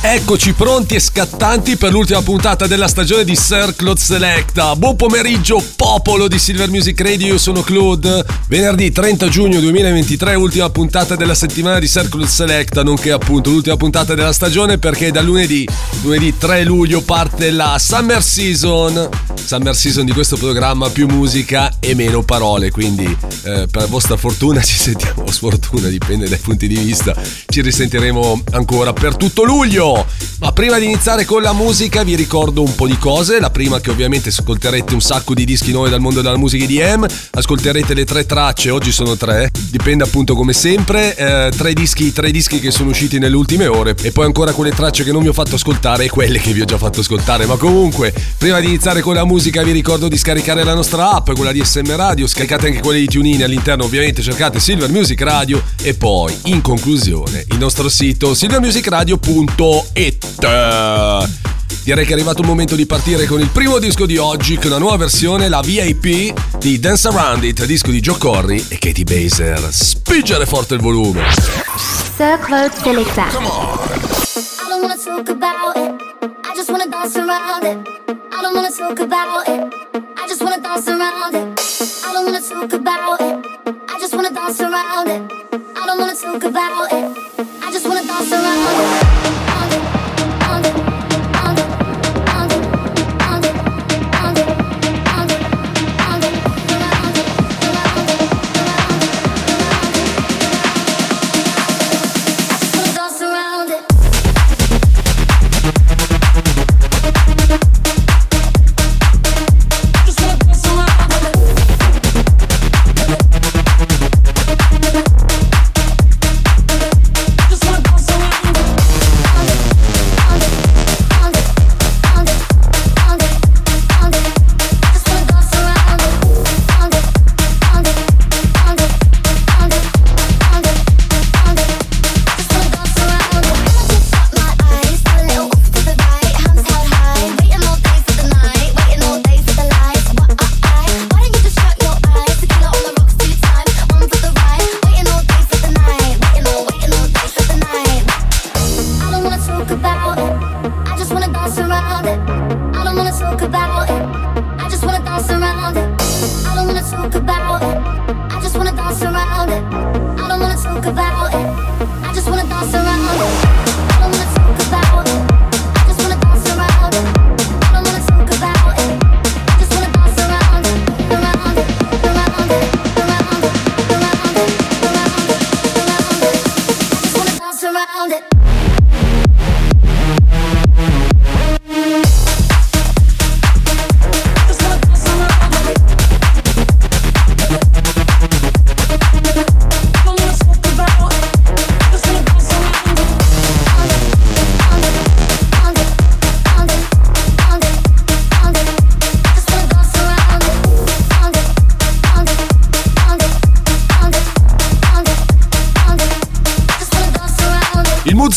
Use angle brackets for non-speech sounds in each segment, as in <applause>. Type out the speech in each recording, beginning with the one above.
Eccoci pronti e scattanti per l'ultima puntata della stagione di Sir Claude Selecta. Buon pomeriggio, popolo di Silver Music Radio. Io sono Claude. Venerdì 30 giugno 2023, ultima puntata della settimana di Sir Claude Selecta, nonché appunto l'ultima puntata della stagione perché da lunedì, lunedì 3 luglio, parte la Summer Season. Summer Season di questo programma, più musica e meno parole. Quindi, eh, per vostra fortuna, ci sentiamo, <laughs> sfortuna, dipende dai punti di vista. Ci risentiremo ancora per tutto luglio. Ma prima di iniziare con la musica vi ricordo un po' di cose. La prima che ovviamente ascolterete un sacco di dischi nuovi dal mondo della musica EDM, ascolterete le tre tracce, oggi sono tre, dipende appunto come sempre, eh, tre, dischi, tre dischi che sono usciti nelle ultime ore e poi ancora quelle tracce che non vi ho fatto ascoltare e quelle che vi ho già fatto ascoltare. Ma comunque, prima di iniziare con la musica vi ricordo di scaricare la nostra app, quella di SM Radio, scaricate anche quelle di TuneIn all'interno ovviamente cercate Silver Music Radio e poi in conclusione il nostro sito silvermusicradio.it Direi che è arrivato il momento di partire con il primo disco di oggi, con una nuova versione, la VIP di Dance Around It, disco di Joe Corry e Katie Baser. Spingere forte il volume. Sir Claude Selecta. I don't wanna talk about it. I just wanna dance around it. I don't wanna talk about it. I just wanna dance around it. I don't wanna talk about it. I just wanna dance around it. I don't wanna talk about it. I just wanna dance around it.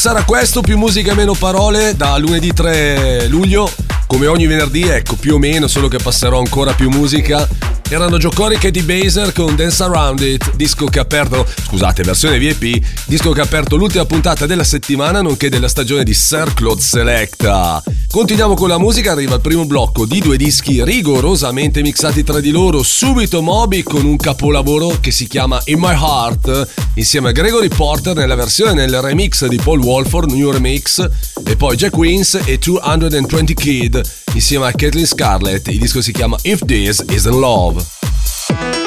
Sarà questo, più musica e meno parole, da lunedì 3 luglio. Come ogni venerdì, ecco, più o meno, solo che passerò ancora più musica. Erano Giocori e Katie Baser con Dance Around It, disco che ha aperto, scusate, versione VIP, disco che ha aperto l'ultima puntata della settimana, nonché della stagione di Sir Claude Selecta. Continuiamo con la musica, arriva il primo blocco di due dischi rigorosamente mixati tra di loro, subito Moby con un capolavoro che si chiama In My Heart, insieme a Gregory Porter nella versione nel remix di Paul Wolford, New Remix, e poi Jack Wins e 220 Kid insieme a Caitlin Scarlett, il disco si chiama If This Isn't Love.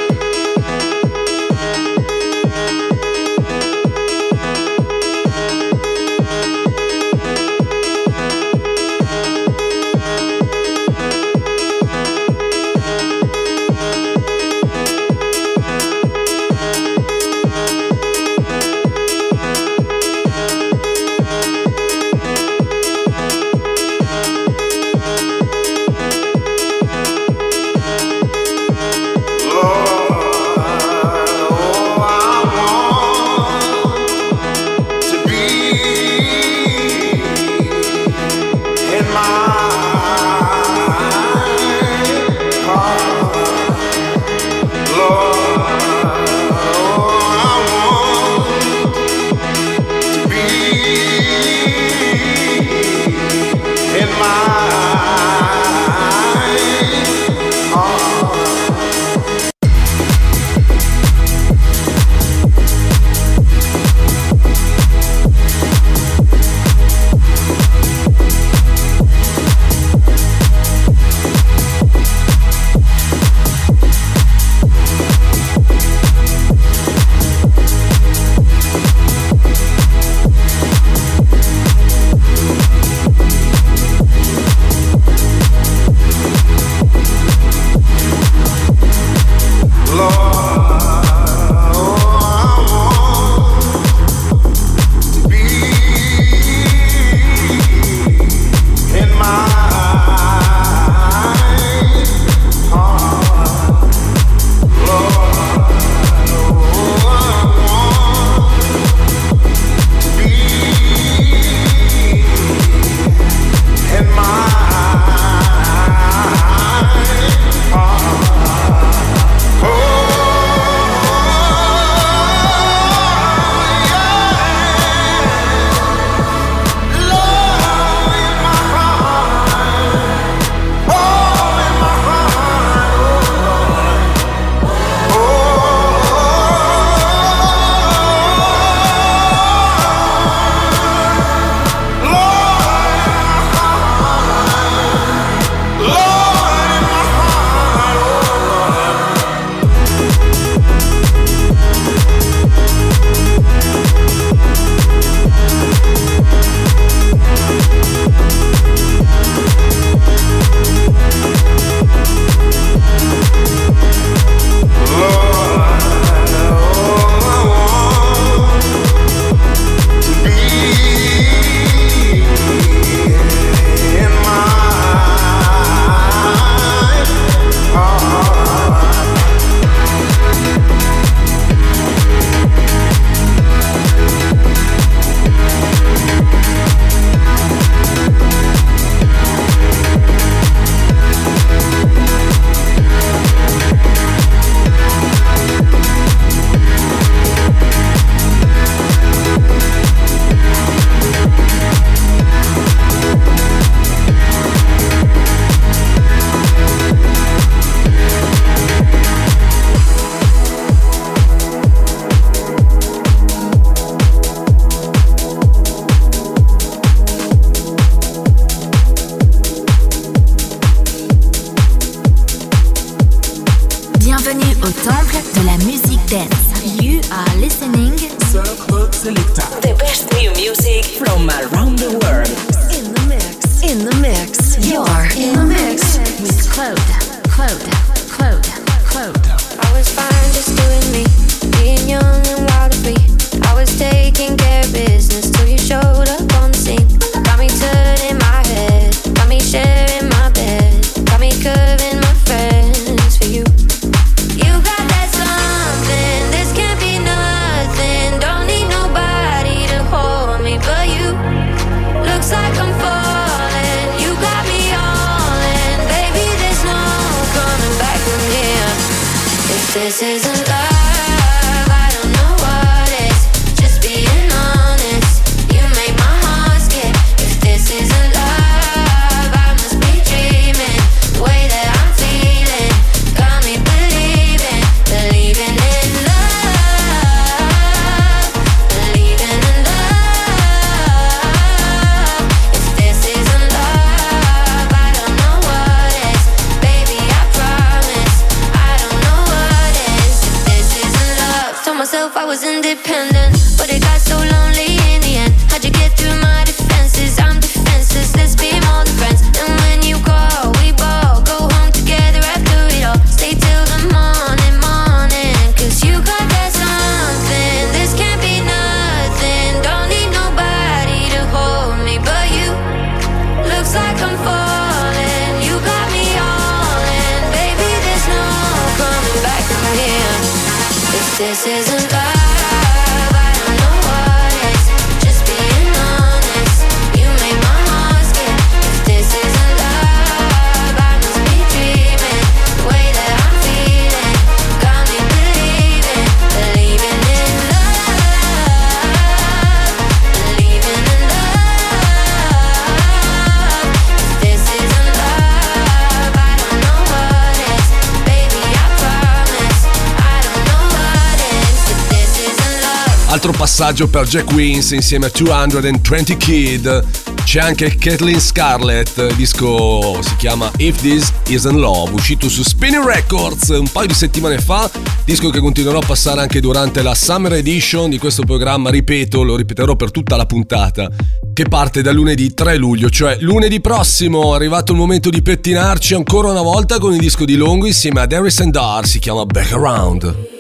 passaggio per Jack Wins insieme a 220 Kid. C'è anche Kathleen Scarlett, il disco si chiama If This Isn't Love, uscito su Spinning Records un paio di settimane fa, disco che continuerò a passare anche durante la Summer Edition di questo programma, ripeto, lo ripeterò per tutta la puntata, che parte da lunedì 3 luglio, cioè lunedì prossimo è arrivato il momento di pettinarci ancora una volta con il disco di Longo insieme a Harris and Dar, si chiama Back Around.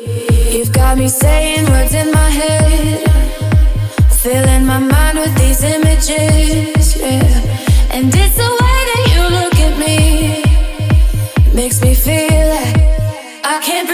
You've got me saying words in my head, filling my mind with these images, yeah. And it's the way that you look at me makes me feel like I can't. breathe.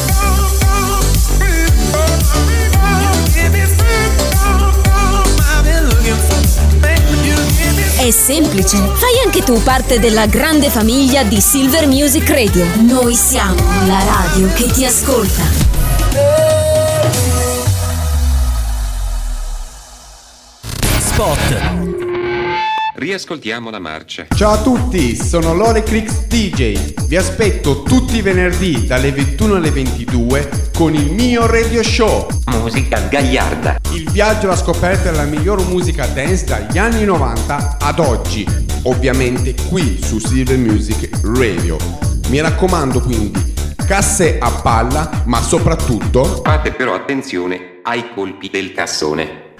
È semplice. Fai anche tu parte della grande famiglia di Silver Music Radio. Noi siamo la radio che ti ascolta. Spot. Riascoltiamo la marcia. Ciao a tutti, sono Lore Crix DJ. Vi aspetto tutti i venerdì dalle 21 alle 22 con il mio radio show. Musica gagliarda. Viaggio alla scoperta della miglior musica dance dagli anni 90 ad oggi. Ovviamente qui su Silver Music Radio. Mi raccomando quindi, casse a palla, ma soprattutto Fate però attenzione ai colpi del cassone.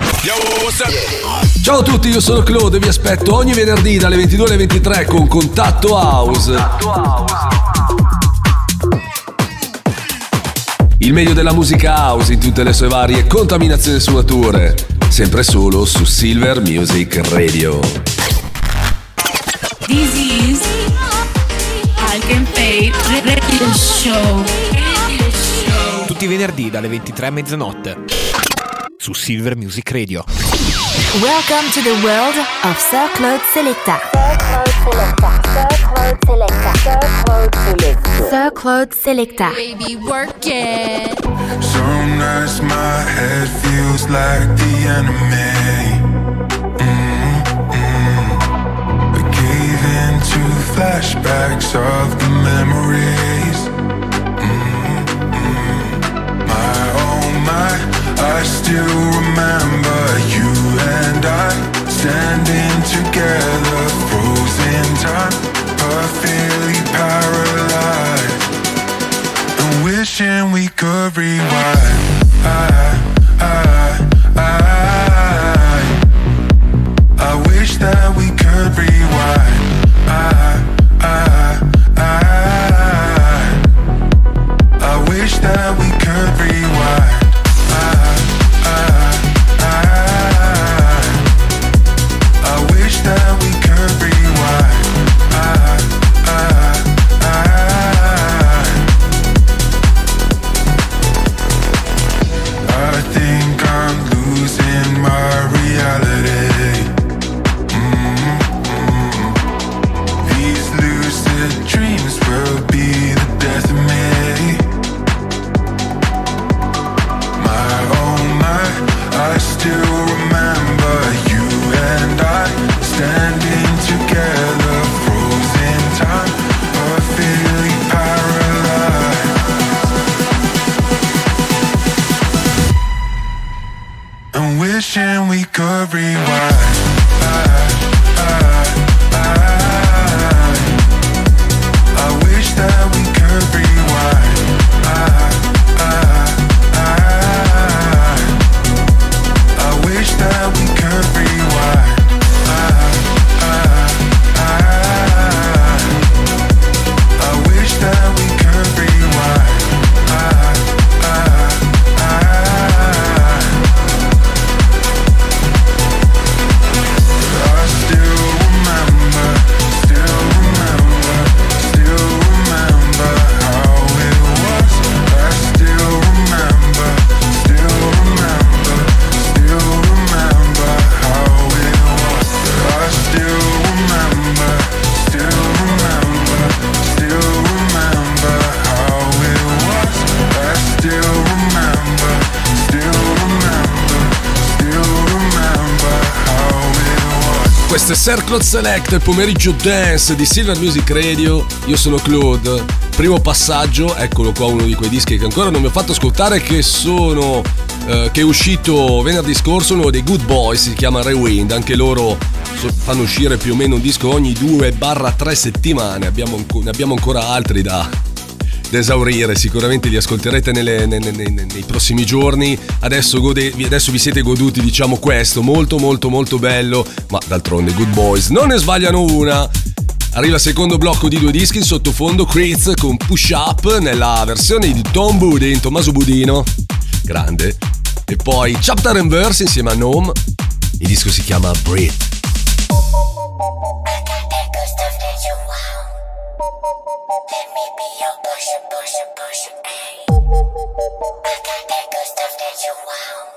Ciao a tutti, io sono Claude e vi aspetto ogni venerdì dalle 22 alle 23 con Contatto House. Il meglio della musica house in tutte le sue varie contaminazioni e sfumature. Sempre solo su Silver Music Radio. This is Radio Show. Tutti i venerdì dalle 23 a mezzanotte. Su Silver Music Radio. Welcome to the world of Sir Claude Selecta. Sir Claude Selecta. Baby, work it. Some nights my head feels like the enemy. Mm-mm. I gave into flashbacks of the memories. Mm-mm. My oh my, I still remember you and I standing together, frozen time, perfectly paralyzed and wishing we could rewind. I, I, I, Circle Select, il pomeriggio dance di Silver Music Radio. Io sono Claude. Primo passaggio, eccolo qua uno di quei dischi che ancora non mi ho fatto ascoltare, che sono. eh, che è uscito venerdì scorso, uno dei Good Boys, si chiama Rewind. Anche loro fanno uscire più o meno un disco ogni 2-3 settimane. Abbiamo, ne abbiamo ancora altri da, da esaurire, sicuramente li ascolterete nelle- ne- ne- ne- nei prossimi giorni. Adesso, gode- adesso vi siete goduti, diciamo, questo molto, molto, molto bello. Ma d'altronde, Good Boys non ne sbagliano una. Arriva il secondo blocco di due dischi in sottofondo, Creeds con Push Up nella versione di Tom Budin, Tommaso Budino, grande. E poi Chapter and Verse insieme a Gnome. Il disco si chiama Breathe. me your portion, portion, portion, ayy I got that good stuff that you want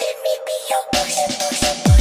Let me be your portion, portion, portion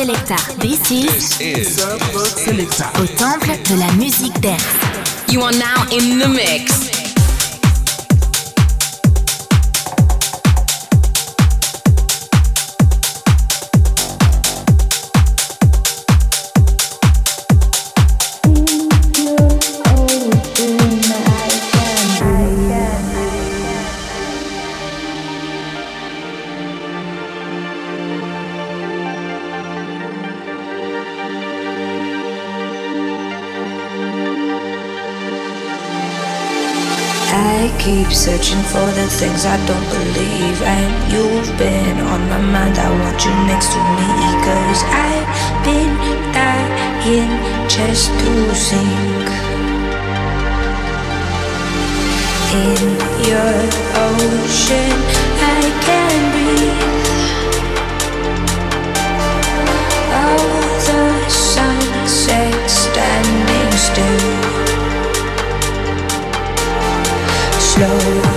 Selecta. This is. Au temple de la musique d'air. You are now in the mix. searching for the things I don't believe And you've been on my mind, I want you next to me. Cause I've been dying just to sink In your ocean. I can breathe. Oh, the sunset standing still. Slow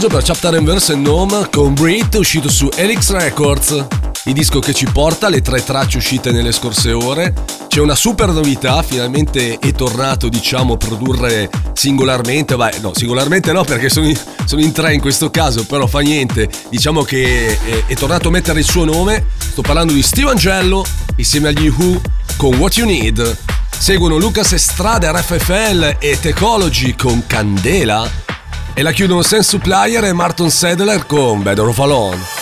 passaggio per Chapter and Verse and con Brit uscito su Elix Records. Il disco che ci porta le tre tracce uscite nelle scorse ore. C'è una super novità, finalmente è tornato diciamo a produrre singolarmente, Beh, no, singolarmente no perché sono in, sono in, tre in questo caso, però fa niente. Diciamo che è, è tornato a mettere il suo nome. Sto parlando di Steve Angello insieme agli Who con What You Need. Seguono Lucas Estrada, RFFL e Tecology con Candela e la chiudono Sense Supplier e Martin Sedler con Better of Alone.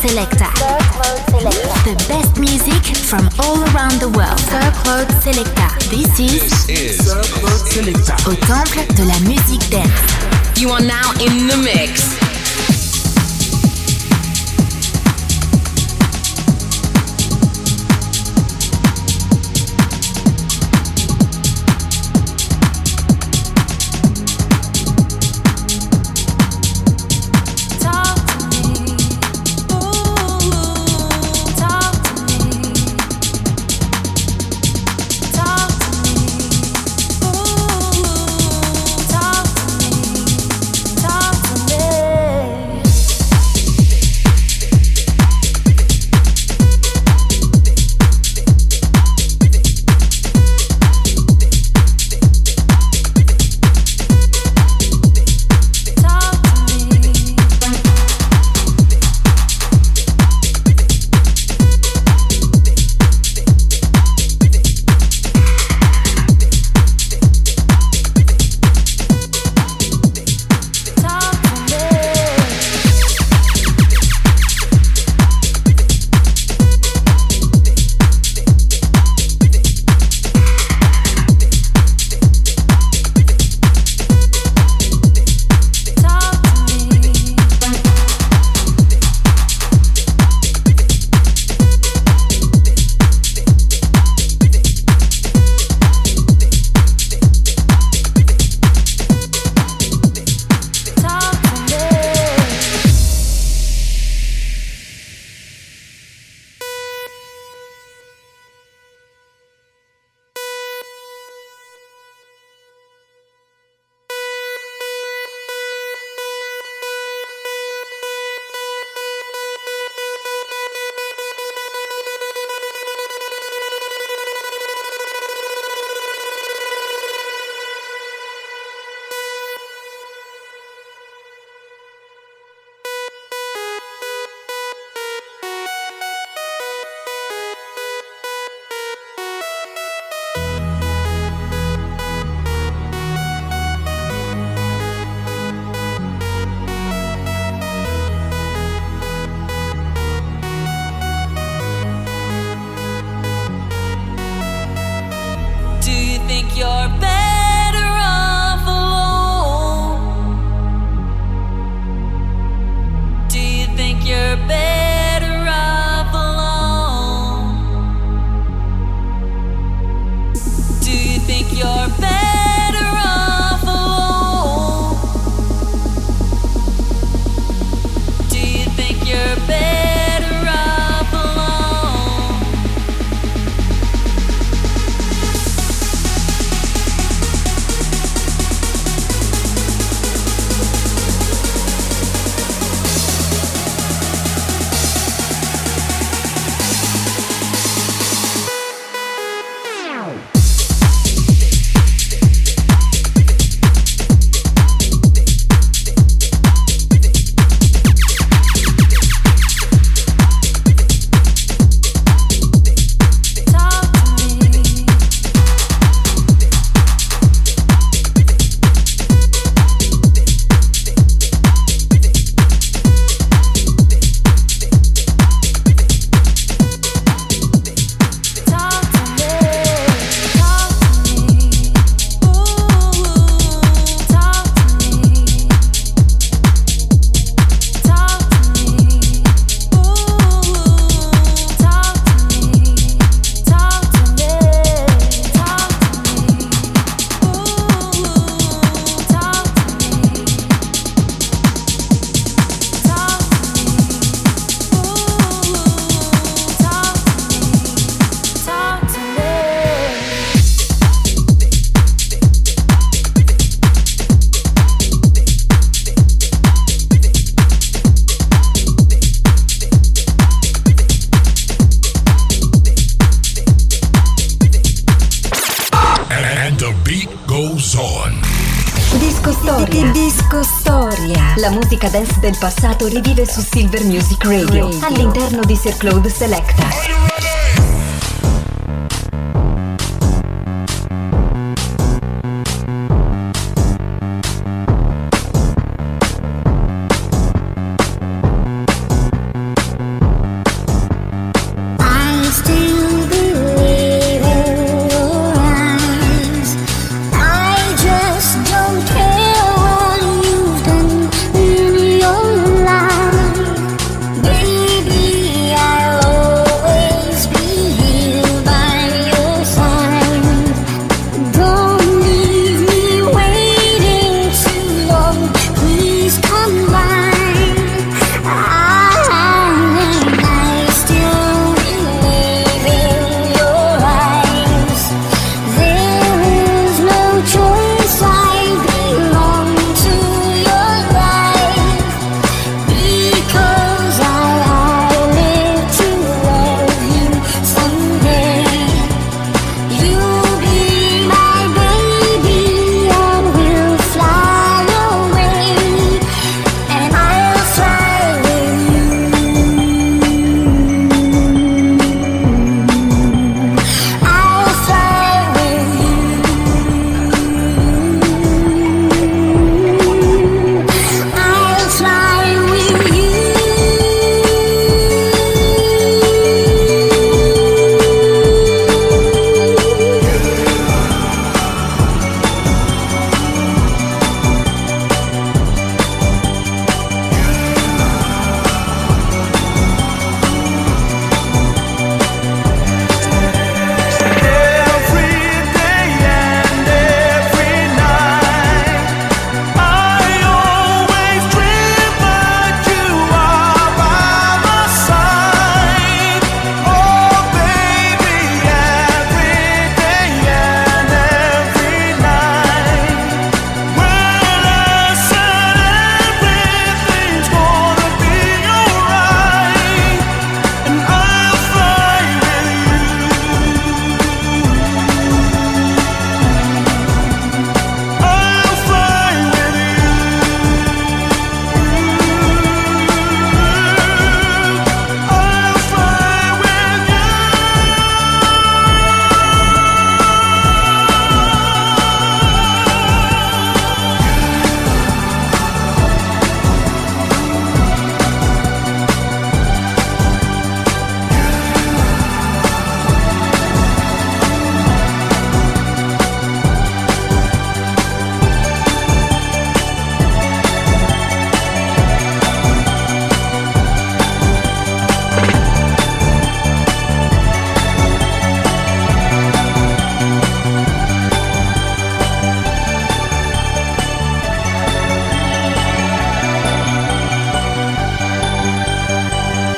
Selecta. The best music from all around the world. Sir Claude Selecta. This is, Sir Claude Selecta. au temple de la musique dance. You are now in the mix. Rivive su Silver Music Radio, all'interno di Sir Claude Selecta.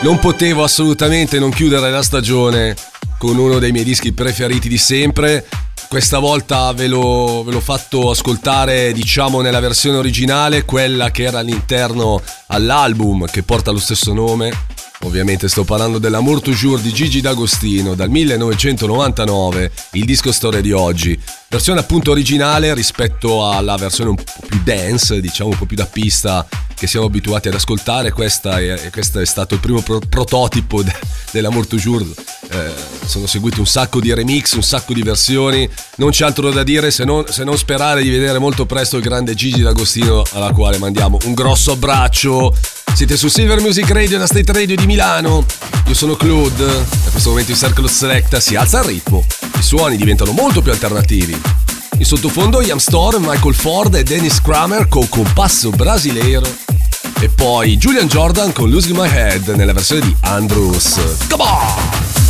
Non potevo assolutamente non chiudere la stagione con uno dei miei dischi preferiti di sempre. Questa volta ve l'ho, ve l'ho fatto ascoltare, diciamo, nella versione originale, quella che era all'interno all'album che porta lo stesso nome. Ovviamente sto parlando dell'Amour Toujours di Gigi D'Agostino dal 1999, il disco storia di oggi. Versione appunto originale rispetto alla versione un po' più dance, diciamo un po' più da pista che siamo abituati ad ascoltare. Questa è, questo è stato il primo pro- prototipo de- dell'Amour Toujours. Eh, sono seguiti un sacco di remix, un sacco di versioni. Non c'è altro da dire se non, se non sperare di vedere molto presto il grande Gigi D'Agostino, alla quale mandiamo un grosso abbraccio. Siete su Silver Music Radio, la State Radio di Milano. Io sono Claude. Da questo momento il Circle Selecta si alza il ritmo. I suoni diventano molto più alternativi. In sottofondo Ian Storm, Michael Ford e Dennis Kramer con compasso brasileiro. E poi Julian Jordan con Losing My Head nella versione di Andrews. Come on!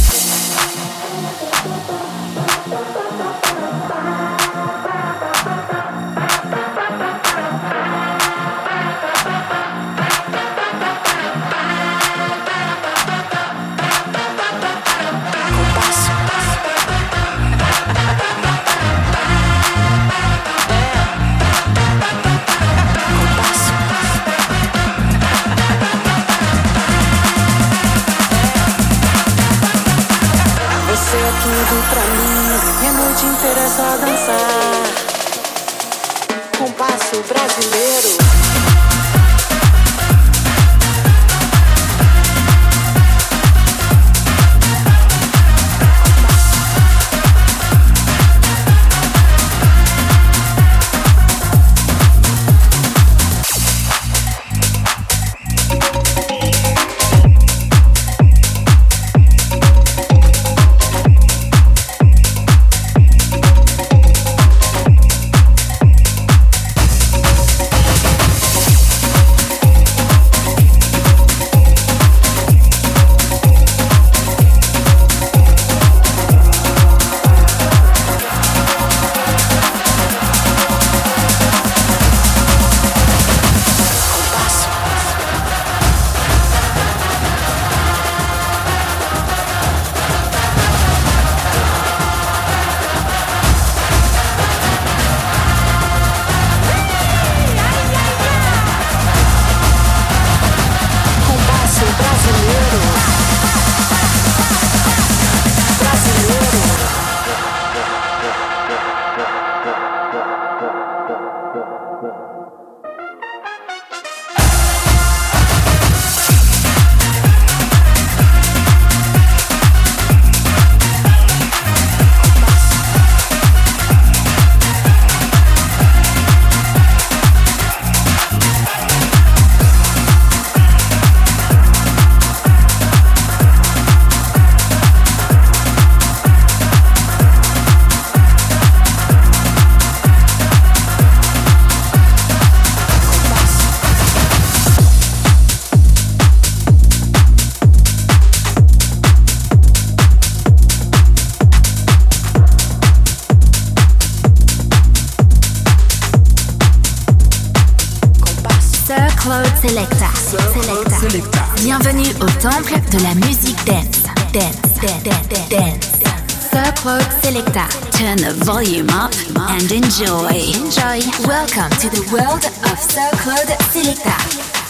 Enjoy. Enjoy. Welcome to the world of Claude Selecta.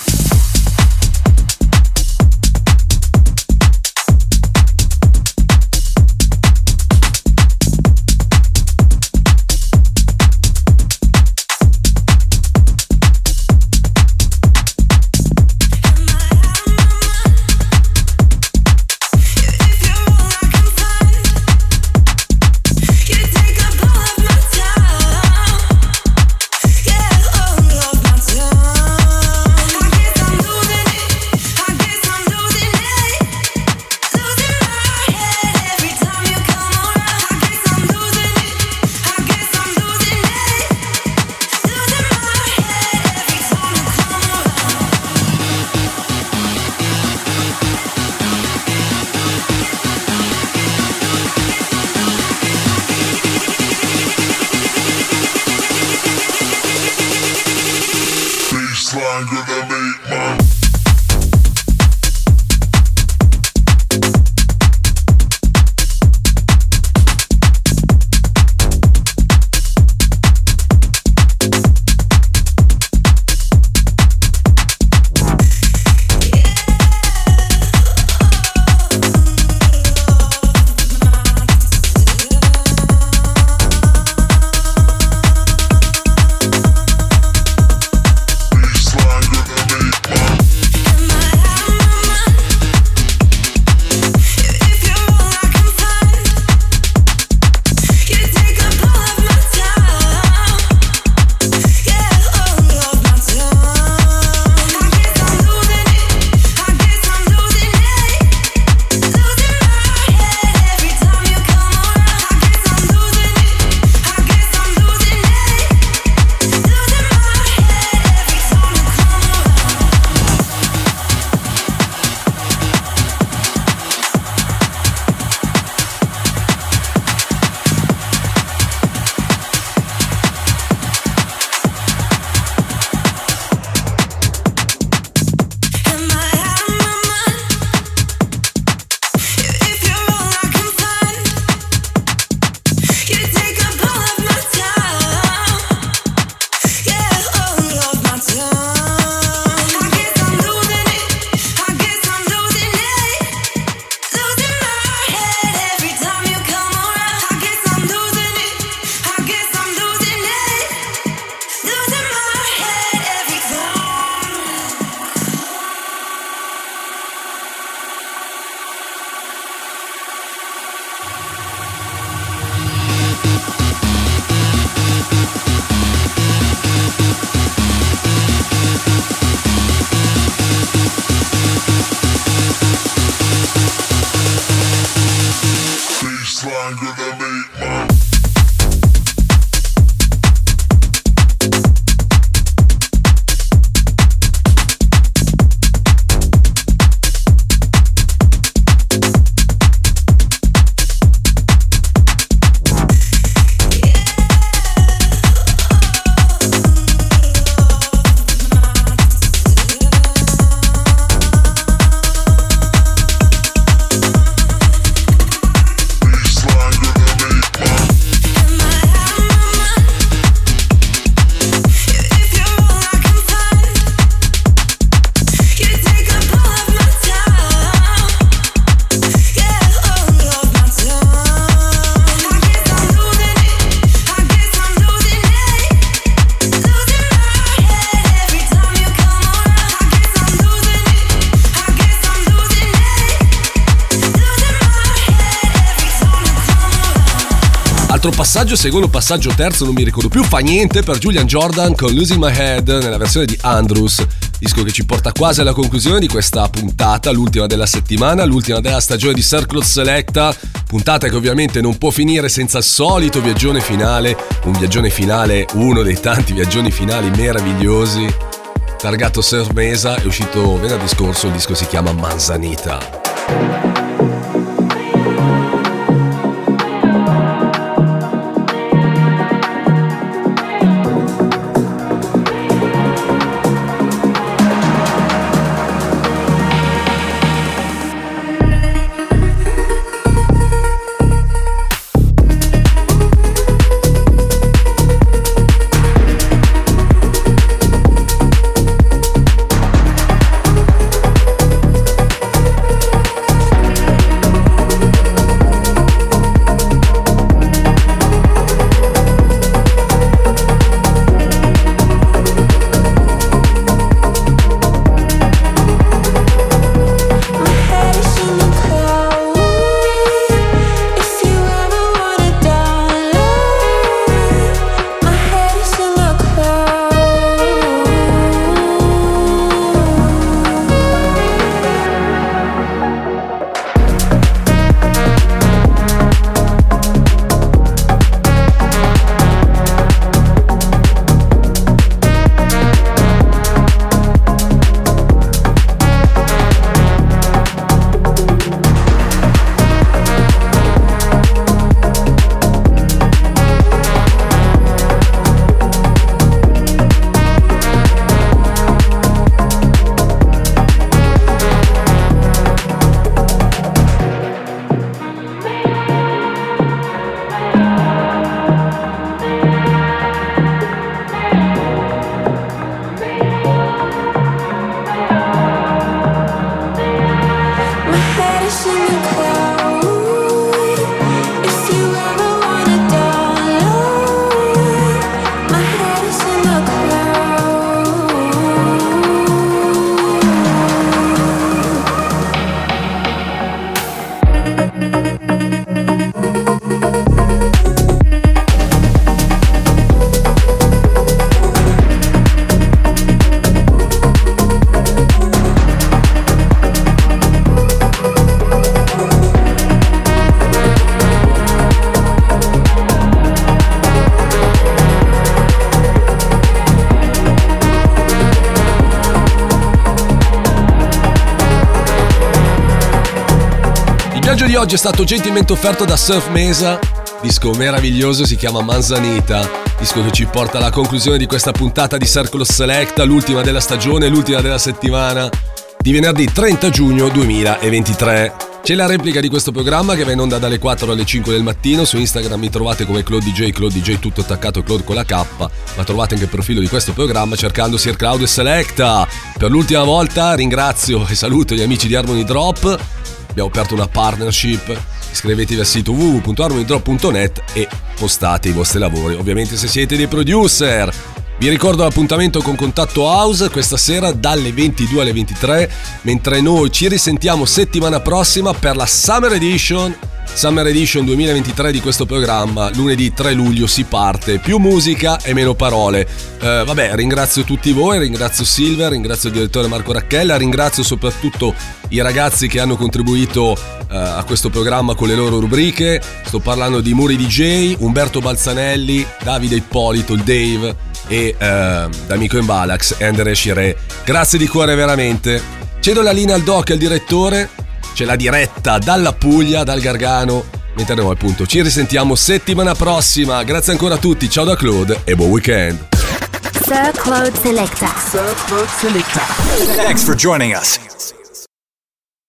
Passaggio, secondo passaggio terzo, non mi ricordo più, fa niente per Julian Jordan con Losing My Head nella versione di Andrews, disco che ci porta quasi alla conclusione di questa puntata, l'ultima della settimana, l'ultima della stagione di Circle Selecta, puntata che ovviamente non può finire senza il solito viaggione finale, un viaggione finale, uno dei tanti viaggioni finali meravigliosi. Targato Surf Mesa, è uscito venerdì scorso, il disco si chiama Manzanita. Oggi è stato gentilmente offerto da Surf Mesa, disco meraviglioso, si chiama Manzanita, disco che ci porta alla conclusione di questa puntata di Circle Selecta, l'ultima della stagione, l'ultima della settimana, di venerdì 30 giugno 2023. C'è la replica di questo programma che va in onda dalle 4 alle 5 del mattino. Su Instagram mi trovate come Claude DJ, Claude DJ tutto attaccato, Claude con la K. Ma trovate anche il profilo di questo programma cercando Sir Cloud e Selecta. Per l'ultima volta ringrazio e saluto gli amici di Harmony Drop. Abbiamo aperto una partnership. Iscrivetevi al sito www.harmonydrop.net e postate i vostri lavori. Ovviamente se siete dei producer. Vi ricordo l'appuntamento con Contatto House questa sera dalle 22 alle 23, mentre noi ci risentiamo settimana prossima per la Summer Edition. Summer Edition 2023 di questo programma, lunedì 3 luglio si parte, più musica e meno parole. Eh, vabbè, ringrazio tutti voi, ringrazio Silver, ringrazio il direttore Marco Racchella, ringrazio soprattutto i ragazzi che hanno contribuito eh, a questo programma con le loro rubriche. Sto parlando di Muri DJ, Umberto Balzanelli, Davide Ippolito, il Dave e eh, D'Amico Embalax e Andre Shire. Grazie di cuore veramente. Cedo la linea al doc e al direttore. C'è la diretta dalla Puglia, dal Gargano. Mentre noi appunto ci risentiamo settimana prossima. Grazie ancora a tutti, ciao da Claude e buon weekend. Sir Claude Selecta. Thanks for joining us.